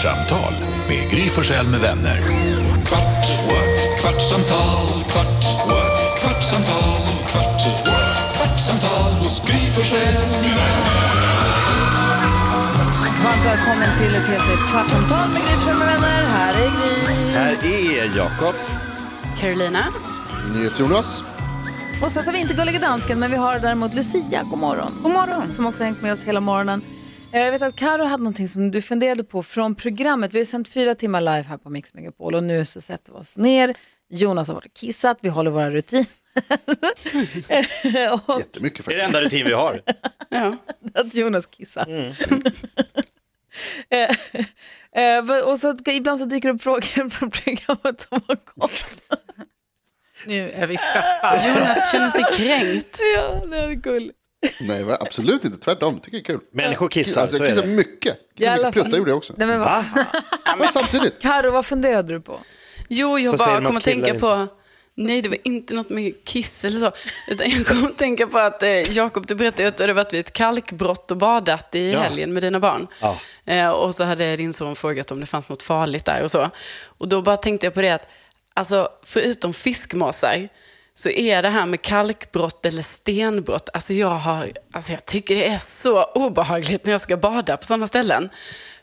Kvartsamtal med Gry Forssell med vänner. Kvart, what? kvartsamtal, kvart, what? kvartsamtal, kvart, what? kvartsamtal hos Gry Forssell med vänner. Varmt välkommen till ett helt nytt kvartsamtal med Gry Forssell med vänner. Här är Gry. Här är Jakob. Carolina. Jonas. Och sen så har vi inte Gullige Dansken, men vi har däremot Lucia. God morgon. God morgon. Som också hängt med oss hela morgonen. Eh, Jag vet att Karo hade någonting som du funderade på från programmet. Vi har sänt fyra timmar live här på Mix Megapol och nu så sätter vi oss ner. Jonas har varit och kissat, vi håller våra rutiner. och Jättemycket Det är faktiskt. det enda rutin vi har. Ja. att Jonas kissar. Eh, eh, vad- och så ibland så dyker det upp frågor från programmet som har gått. Nu är vi trötta. Jonas känner sig kränkt. ja, det är gulligt. Nej, va? absolut inte. Tvärtom. Tycker jag är kul. Människor kissar, Alltså, så jag kissar det. mycket. Kissar mycket. Prutta gjorde jag också. Nej, men vad Men samtidigt. Karo, vad funderade du på? Jo, jag Så bara kom att tänka på... Nej, det var inte något med kiss eller så. Utan jag kom att tänka på att eh, Jakob, du berättade att du hade varit vid ett kalkbrott och badat i Ja. helgen med dina barn. Ja. Eh, och så hade din son frågat om det fanns något farligt där och så. Och då bara tänkte jag på det att, alltså förutom fiskmåsar, så är det här med kalkbrott eller stenbrott, alltså jag, har, alltså jag tycker det är så obehagligt när jag ska bada på sådana ställen.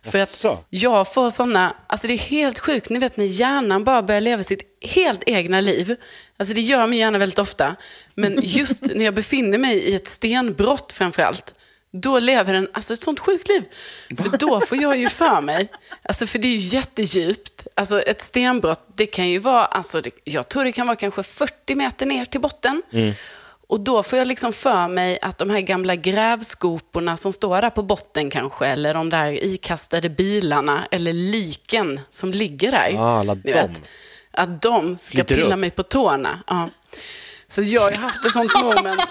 För att jag får sådana, alltså det är helt sjukt, ni vet när hjärnan bara börjar leva sitt helt egna liv. Alltså det gör min hjärna väldigt ofta. Men just när jag befinner mig i ett stenbrott framförallt, då lever den alltså ett sånt sjukt liv. För då får jag ju för mig, alltså för det är ju jättedjupt. Alltså ett stenbrott, det kan ju vara, alltså det, jag tror det kan vara kanske 40 meter ner till botten. Och då får jag liksom för mig att de här gamla grävskoporna som står där på botten kanske, eller de där ikastade bilarna, eller liken som ligger där. Ah, alla dem. vet, att de ska Flyter pilla upp. mig på tårna. Ja. Så jag har haft ett sånt moment.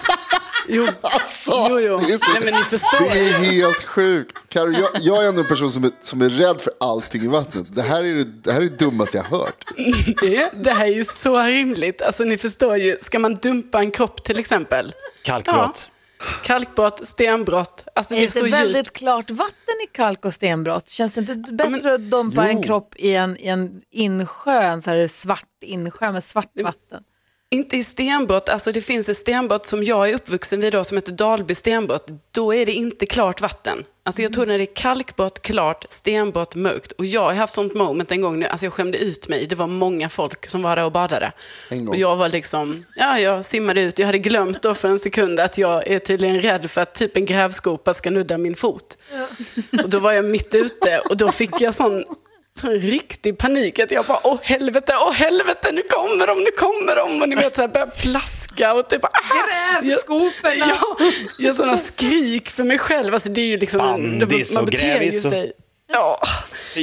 Jo, Alltså, jo, jo. Det, är så, Nej, men ni förstår. det är helt sjukt. Karo, jag, jag är ändå en person som är, som är rädd för allting i vattnet. Det här är det, det, här är det dummaste jag har hört. Det, det här är ju så rimligt. Alltså ni förstår ju, ska man dumpa en kropp till exempel? Kalkbrott. Kalkbrott, stenbrott. Alltså det Är är det så väldigt klart vatten i kalk och stenbrott? Känns det inte bättre men- att dumpa en Jo. kropp i en, i en insjö, en så här svart insjö med svart vatten? Inte i stenbrott, alltså det finns ett stenbrott som jag är uppvuxen vid då som heter Dalby stenbrott. Då är det inte klart vatten. Alltså jag tror när det är kalkbrott, klart, stenbrott, mörkt. Och jag har haft sånt moment en gång, nu, alltså jag skämde ut mig. Det var många folk som var där och badade. Och jag var liksom, ja jag simmade ut. Jag hade glömt då för en sekund att jag är tydligen rädd för att typ en grävskopa ska nudda min fot. Och då var jag mitt ute och då fick jag sån, sån riktig panik att jag bara, åh helvete, åh helvete, nu kommer de, nu kommer de. Och ni vet, så här, börjar plaska och typ, ah! Grävskoporna! Ja, jag sådana skrik för mig själv. Alltså det är ju liksom, Bandis man beter ju och- sig. Ja,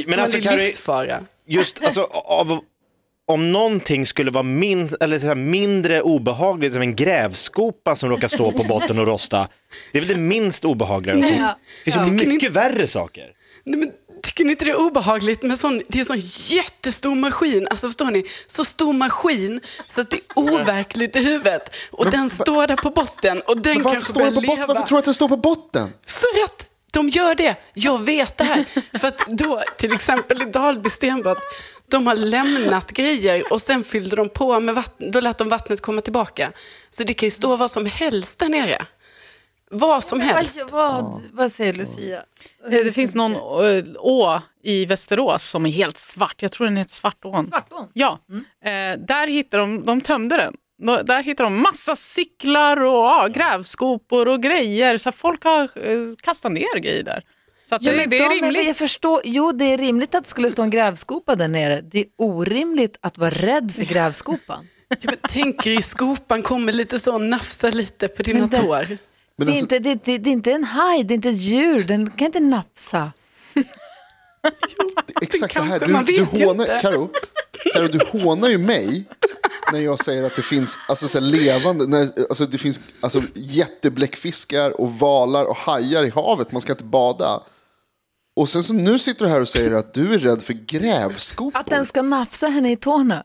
Men alltså, det är livsfara. just alltså, av, om någonting skulle vara min, eller så här, mindre obehagligt som en grävskopa som råkar stå på botten och rosta, det är väl det minst obehagliga. Ja. Det finns så ni- mycket värre saker. Nej, men, tycker ni inte det är obehagligt med sån, det är en sån jättestor maskin, alltså förstår ni, så stor maskin så att det är overkligt i huvudet. Och den står där på botten och den Men kanske börjar leva. Varför tror du att den står på botten? För att de gör det. Jag vet det här. För att då, till exempel i Dalby stenbrott, de har lämnat grejer och sen fyllde de på med vatten. Då lät de vattnet komma tillbaka. Så det kan ju stå vad som helst där nere. Vad som helst. Vad, vad, vad säger Lucia? Eh, Det finns någon eh, å i Västerås som är helt svart. Jag tror den heter Svartån. Svartån? Ja, eh, där hittar de, de tömde den. Där hittar de massa cyklar och ja, grävskopor och grejer. Så folk har eh, kastat ner grejer där. Så att Ja, det, men det är de- rimligt. Jag förstår, jo, det är rimligt att det skulle stå en grävskopa där nere. Det är orimligt att vara rädd för grävskopan. Jag tänker i skopan kommer lite så och nafsar lite på dina Men det- tår. Men det, är alltså, inte, det, det, det är inte en haj, det är inte ett djur, den kan inte nafsa. exakt det här. Du, du, hånar. Karo, Karo, du hånar ju mig när jag säger att det finns alltså, så här, levande, när, alltså, det finns alltså, jättebläckfiskar och valar och hajar i havet. Man ska inte bada. Och sen så nu sitter du här och säger att du är rädd för grävskopor. Att den ska nafsa henne i tårna.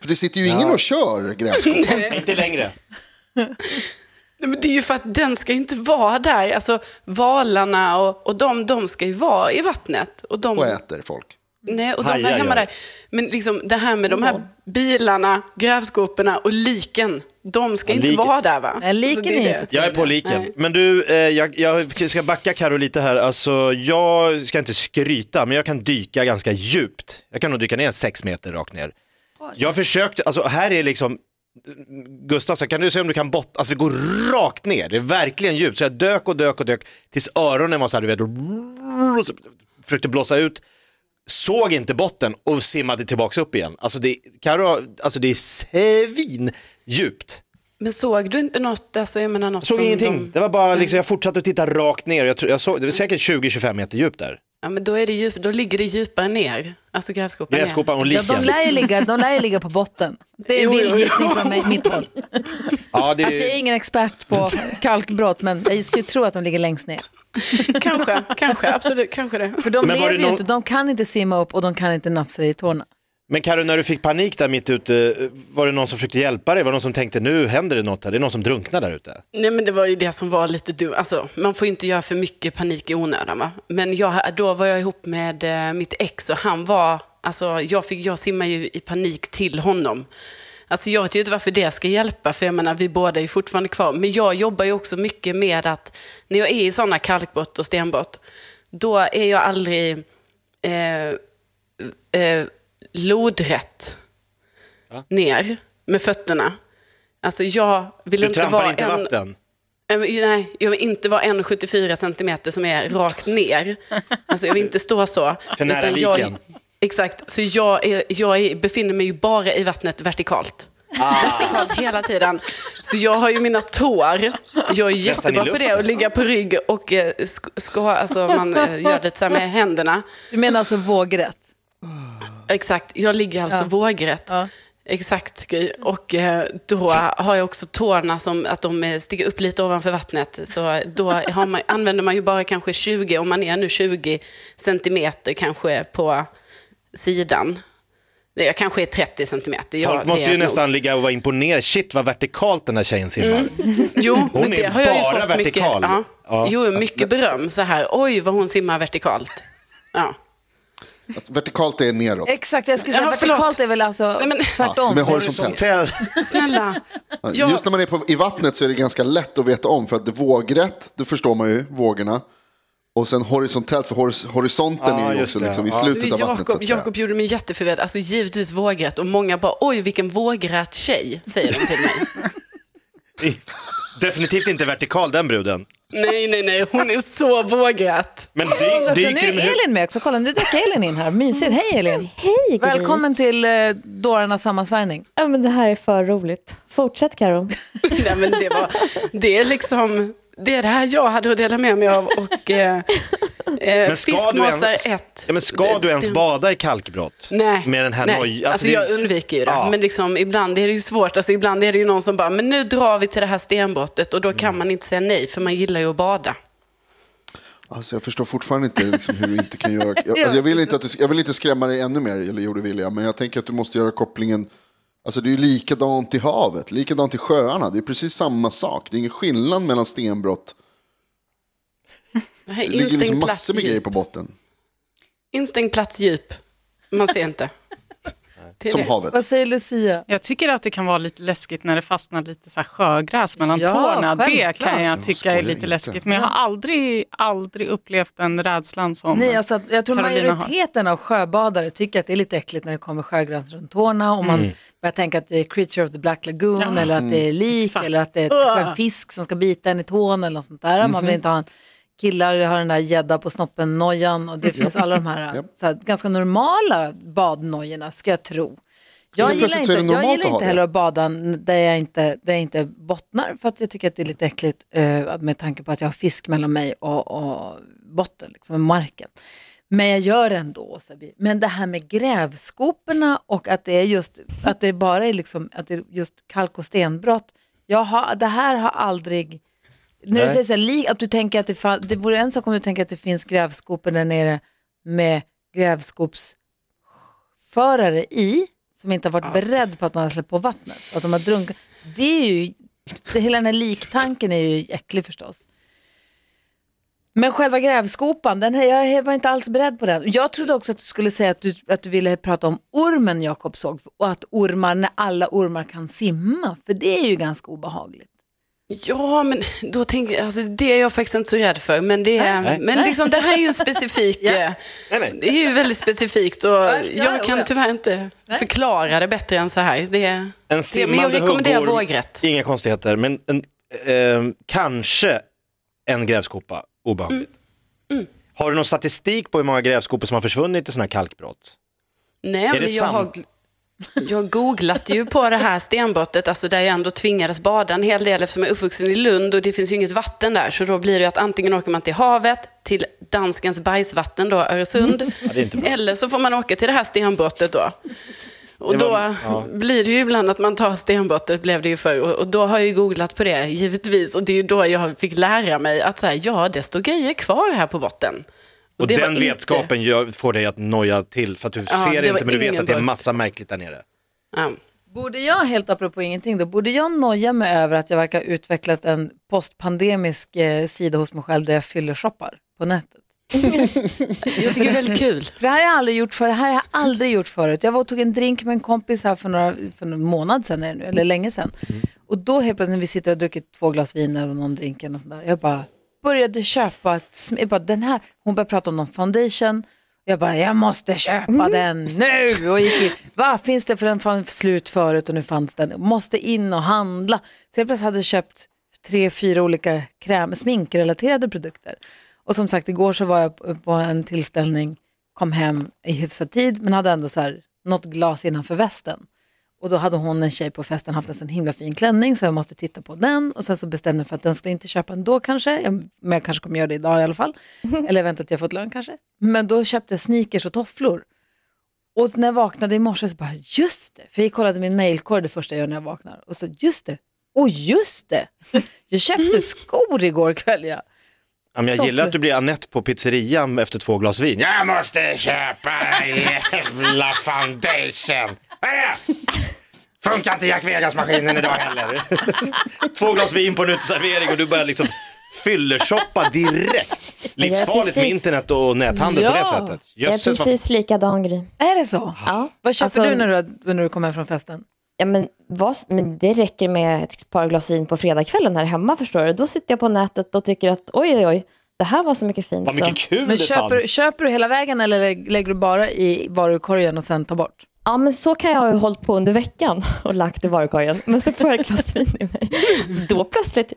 För det sitter ju ingen och kör grävskopor. Inte längre. Nej, men det är ju för att den ska inte vara där. Alltså valarna och, och de, de ska ju vara i vattnet. Och, de, Och äter folk. Nej, och de Hajar är hemma där. Men liksom det här med de här bilarna, grävskoporna och liken, de ska Ja, inte liken. vara där va? Nej, liken Så det är det. inte Jag är på liken. Nej. Men du, eh, jag, jag ska backa Karo lite här. Alltså, jag ska inte skryta, men jag kan dyka ganska djupt. Jag kan nog dyka ner sex meter rakt ner. Jag försökte, alltså här är liksom, Gustav, så kan du se om du kan botta, alltså det går rakt ner, det är verkligen djupt. Så jag dök och dök och dök tills öronen var så här, du vet, och så försökte blåsa ut. Såg inte botten och simmade tillbaks upp igen. Alltså det, Karo, alltså det är svin djupt. Men såg du inte något, alltså jag menar något såg ingenting. De, Det var bara liksom, jag fortsatte att titta rakt ner. Jag, jag såg, det var säkert 20-25 meter djupt där. Ja men då, är det djup, då ligger det djupare ner, alltså grävskopan ner. Grävskopan och Ja, liken. de, lär ju ligga, de lär ju ligga på botten. Det är en vild gissning från mig, mitt håll. Ja, det, Alltså, jag är ingen expert på kalkbrott, men jag skulle tro att de ligger längst ner. Kanske, kanske, absolut, kanske det. För de Men lever det ju någon- inte, de kan inte simma upp och de kan inte nafsa i tårna. Men Karo, när du fick panik där mitt ute, var det någon som försökte hjälpa dig? Var det någon som tänkte nu händer det något här? Det är någon som drunknar där ute. Nej men det var ju det som var lite dumt. Alltså, man får ju inte göra för mycket panik i onödan va. Men jag, då var jag ihop med eh, mitt ex och han var, alltså jag, fick, jag simmar ju i panik till honom. Alltså jag vet ju inte varför det ska hjälpa, för jag menar vi båda är ju fortfarande kvar. Men jag jobbar ju också mycket med att när jag är i sådana kalkbrott och stenbrott, då är jag aldrig eh, eh, lodrätt ner med fötterna. Alltså jag vill Du inte trampar vara inte en... vatten. Nej, jag vill inte vara 1,74 centimeter som är rakt ner. Alltså jag vill inte stå så. För nära jag, liken. Exakt, så jag, är, jag är, befinner mig ju bara i vattnet vertikalt. Ah. Vertikalt hela tiden. Så jag har ju mina tår. Jag är jättebra på det, att ligga på rygg och eh, sk- ska, alltså man eh, gör det så här med händerna. Du menar alltså vågrätt? Exakt, jag ligger alltså Ja. vågrätt. Ja. Exakt. Och eh, då har jag också tårna som att de eh, sticker upp lite ovanför vattnet. Så då har man, använder man ju bara kanske 20, om man är nu 20 centimeter kanske på sidan. Jag kanske är 30 centimeter. Folk det måste ju nog. nästan ligga och vara imponerade. Shit vad vertikalt den här tjejen simmar. Jo, Hon men det är har jag ju bara fått vertikal. mycket, ja. Ja. Jo, mycket beröm så här. Oj, vad hon simmar vertikalt. Ja. Alltså, vertikalt är neråt. Exakt, jag skulle säga Ja, vertikalt är väl alltså Nej, men- tvärtom. Men horisontellt. Snälla. Ja. Just när man är på, i vattnet så är det ganska lätt att veta om. För att det är vågrätt, det förstår man ju, vågorna. Och sen horisontellt, för horis horisonten Ja, är ju också liksom i Ja. slutet av vattnet. Jakob. Jakob gjorde mig jätteförvirrad. Alltså givetvis vågrätt. Och många bara, oj vilken vågrät tjej, säger de till mig. Definitivt inte vertikal den bruden. Nej, nej, nej, hon är så vågrät. Men dy, Alltså, nu dyker är. Elin med också. Kolla, nu dök Elin in här. Mysigt. Hej Elin! Hej Gry. Välkommen till eh, dårarnas sammansvärjning. Ja, men det här är för roligt. Fortsätt Karo. nej, men det, var, det är liksom, det är det här jag hade att dela med mig av. Och, eh, eh, Men ska du fiskmåsar ens- ett. Ja, men ska du ens bada i kalkbrott? Nej, Med den här nej. noj... Alltså, det- jag undviker ju det. Ja. Men liksom, ibland är det ju svårt. Alltså, ibland är det ju någon som bara, men nu drar vi till det här stenbrottet. Och då Mm. kan man inte säga nej, för man gillar ju att bada. Alltså, jag förstår fortfarande inte liksom, hur du inte kan göra... Jag, alltså, jag, vill inte att du, jag vill inte skrämma dig ännu mer, eller gjorde Vilja, men jag tänker att du måste göra kopplingen... Alltså det är ju likadant i havet, likadant i sjöarna. Det är precis samma sak. Det är ingen skillnad mellan stenbrott. Det ligger liksom massor med grejer på botten. Instängd plats djup. Man ser inte. Det är Som det. havet. Vad säger Lucia? Jag tycker att det kan vara lite läskigt när det fastnar lite så här sjögräs mellan Ja, tårna. Det självklart. kan jag tycka är lite läskigt. Men jag har aldrig, aldrig upplevt den rädslan som... Nej, alltså, att- jag tror Carolina har. majoriteten av sjöbadare tycker att det är lite äckligt när det kommer sjögräs runt tårna och man börjar tänka att det är Creature of the Black Lagoon eller att det är lik Exakt. eller att det är ett fisk som ska bita en i tån eller något sånt där. Man vill inte ha en killar har den där gädda på snoppen-nojan och det finns alla de här, så här ganska normala badnojorna ska jag tro. Jag gillar inte, jag gillar inte heller att bada där jag inte, där jag inte bottnar för att jag tycker att det är lite äckligt eh, med tanke på att jag har fisk mellan mig och, och botten, liksom, marken. Men jag gör det ändå. Men det här med grävskoporna och att det är just, att det bara är liksom, att det är just kalk och stenbrott. Jag har, det här har aldrig, när du Nej. säger så här, li- att du tänker att det, fa- det vore en sak om du tänker att det finns grävskopor där nere med grävskopsförare i, som inte har varit beredd på att man har släppt på vattnet, och att de har drunkat. Det är ju Det, hela den här liktanken är ju äcklig förstås. Men själva grävskopan, den här, jag var inte alls beredd på den. Jag trodde också att du skulle säga att du, att du ville prata om ormen Jakob såg och att ormar, när alla ormar kan simma, för det är ju ganska obehagligt. Ja, men då tänker jag, alltså, det är jag faktiskt inte så rädd för. Men, det, är, Nej. men liksom, det här är ju en specifik, eh, Nej, nej. det är ju väldigt specifikt och ja, jag kan ja. tyvärr inte förklara det bättre än så här. Det, En det, men jag simmande rekommenderar huggorm, vågrätt. inga konstigheter, men en, eh, kanske en grävskopa, obehagligt. Mm. Har du någon statistik på hur många grävskopor som har försvunnit i sådana här kalkbrott? Nej, det men jag har, sant? Jag googlat ju på det här stenbrottet, alltså där jag ändå tvingades bada en hel del eftersom jag är uppvuxen i Lund och det finns ju inget vatten där. Så då blir det att antingen åker man till havet, till danskens bajsvatten då, Öresund, Ja, eller så får man åka till det här stenbrottet då. Och Det då var- ja. blir det ju ibland att man tar stenbrottet, blev det ju förr. Och, och då har jag ju googlat på det, givetvis. Och det är ju då jag fick lära mig att så här, ja, det står grejer kvar här på botten. Och var den inte- vetskapen gör, får dig att noja till för att du Ja, ser det inte men du vet att det är massa märkligt där nere. Ja. Borde jag, helt apropå ingenting då, borde jag noja mig över att jag verkar ha utvecklat en postpandemisk eh, sida hos mig själv där jag fyller shoppar på nätet? Jag tycker det är väldigt kul. För det här har jag aldrig gjort förut. Det här har jag aldrig gjort förut. Jag var och tog en drink med en kompis här för, några, för någon månad sedan, är det nu, eller länge sedan. Och då helt plötsligt när vi sitter och druckit två glas vin eller någon drink och sånt där, jag bara började köpa, jag bara, den här, hon började prata om någon foundation, jag bara, jag måste köpa den nu! Och gick in, vad finns det för den fann slut förut och nu fanns den, måste in och handla. Så jag plötsligt hade köpt tre, fyra olika kräm, sminkrelaterade produkter. Och som sagt, igår så var jag på en tillställning, kom hem i hyfsad tid, men hade ändå så här, något glas innanför västen. Och då hade hon en tjej på festen haft en sån himla fin klänning så jag måste titta på den och sen så bestämde jag för att den skulle jag inte köpa ändå kanske, Jag- men jag kanske kommer göra det idag i alla fall. Eller vänta till jag fått lön kanske. Men då köpte jag sneakers och tofflor. Och när jag vaknade i morse så bara, just det, för jag kollade min mailkorg det första jag gör när jag vaknar. Och så, just det, och just det, jag köpte skor igår kväll ja. Ja, men jag gillar att du blir Anette på pizzerian efter två glas vin. Jag måste köpa en jävla foundation. Det? Funkar inte Jack Vegas-maskinen idag heller. två glas vin på en uteservering och du börjar liksom fyllershoppa direkt. Livsfarligt med internet och näthandel på det sättet. Jag är Jösses, precis likadan Gry. Är det så? Ja. Vad köper Alltså- du när du, när du kommer hem från festen? Ja, men, vad, men det räcker med ett par glas vin på fredagskvällen här hemma förstår du. Då sitter jag på nätet och tycker att oj oj oj, det här var så mycket fint. vad mycket så. kul Men det köper, fanns. köper du hela vägen eller lä- lägger du bara i varukorgen och sen tar bort? Ja men så kan jag ha hållit på under veckan och lagt i varukorgen. Men så får jag ett glas vin i mig. Då plötsligt,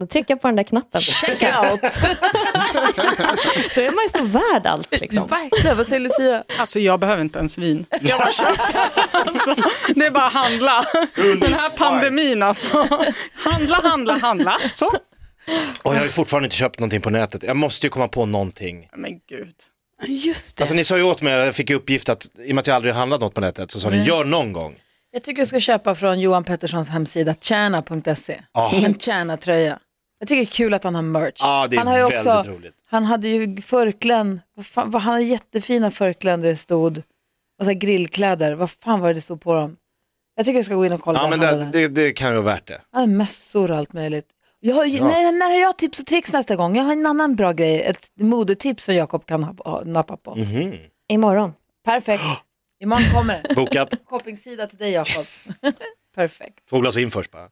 då trycker jag på den där knappen. Check out! Då är man ju så värd allt liksom. Verkligen, vad säger Lucia? Alltså jag behöver inte ens vin. Jag bara köper. Alltså, det är bara att handla. Den här pandemin alltså. Handla, handla, handla. Så. Och jag har ju fortfarande inte köpt någonting på nätet. Jag måste ju komma på någonting. Men gud. Just det. Alltså ni sa ju åt mig, jag fick ju uppgift att, i och med att jag aldrig har handlat något på nätet, så sa ni gör någon gång. Jag tycker du ska köpa från Johan Petterssons hemsida tjärna.se. Ah. En Tjärna-tröja. Jag tycker det är kul att han har merch. Ja, det är han har ju väldigt också, roligt. Han hade ju förkläden, vad fan, vad, han har jättefina förkläden där det stod, och så här grillkläder, vad fan var det det stod på dem? Jag tycker du ska gå in och kolla Ja, men det, det, det kan ju vara värt det. Ja, mössor och allt möjligt. Jag har ju, Ja. nej, när har jag tips och tricks nästa gång? Jag har en annan bra grej, ett modetips som Jakob kan ha, ha, nappa på. Mhm. Imorgon. Perfekt. Imorgon kommer det. Bokat, Shopping-sida till dig Jakob. yes! Perfekt. Två glas vin först bara.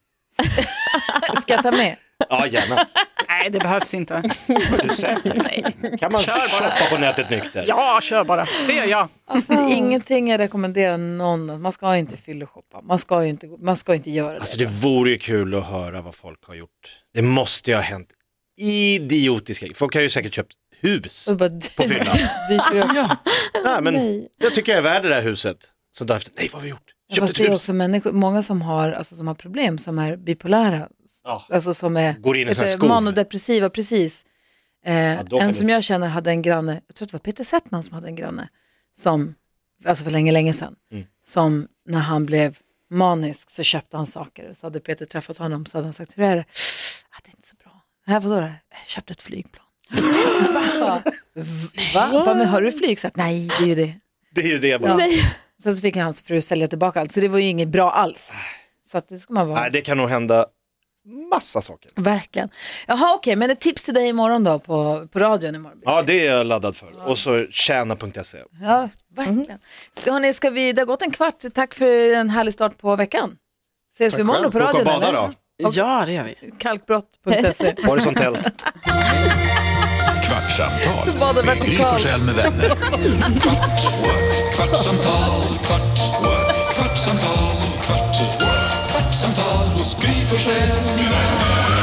Ska jag ta med? Ja, gärna. Nej, det behövs inte. Är du säker? Kan man shoppa på nätet nykter? Ja, kör bara. Det gör jag. Alltså, Ingenting jag rekommenderar någon. Man ska inte fylleshoppa. Man ska ju inte, man ska inte göra det. Alltså det vore ju kul att höra vad folk har gjort. Det måste ju ha hänt idiotiska Folk har ju säkert köpt hus Och bara på fyllan. dyker upp. Nej, men Nej. jag tycker jag är värd det där huset. Så därför, nej vad har vi gjort? Fast Köpt ett det är hus. också människor, många som har, alltså, som har problem, som är bipolära. Ja. Alltså som är Går in i sån här heter skov. manodepressiva, precis. Eh, då kan en det- som jag känner hade en granne, jag tror att det var Peter Settman som hade en granne, som, alltså för länge, länge sedan, Mm. som när han blev manisk så köpte han saker. Så hade Peter träffat honom så hade han sagt, hur är det? Ah, det är inte så bra. Här, vadå då? Jag köpte ett flygplan. Va? Va? Va? Men har du flyg? Så, här, Nej, det är ju det. Det är ju det bara. Ja. Sen så fick hans fru sälja tillbaka allt, så det var ju inget bra alls. Så att det ska man vara. Nej, det kan nog hända massa saker. Verkligen. Jaha, okej, men ett tips till dig imorgon då på, på radion imorgon. Ja, det är jag laddad för. Och så tjäna.se. Ja, verkligen. Ska, hörni, ska vi, det har gått en kvart. Tack för en härlig start på veckan. Ses vi imorgon själv. på Åka och radion? bada eller? då. Ja, det gör vi. Kalkbrott.se. Horisontellt. Kvartsamtal Bada med Gry. Forssell med vänner. Kvart, what? kvartsamtal, kvart, what? kvartsamtal, samtal hos Gry Forssell.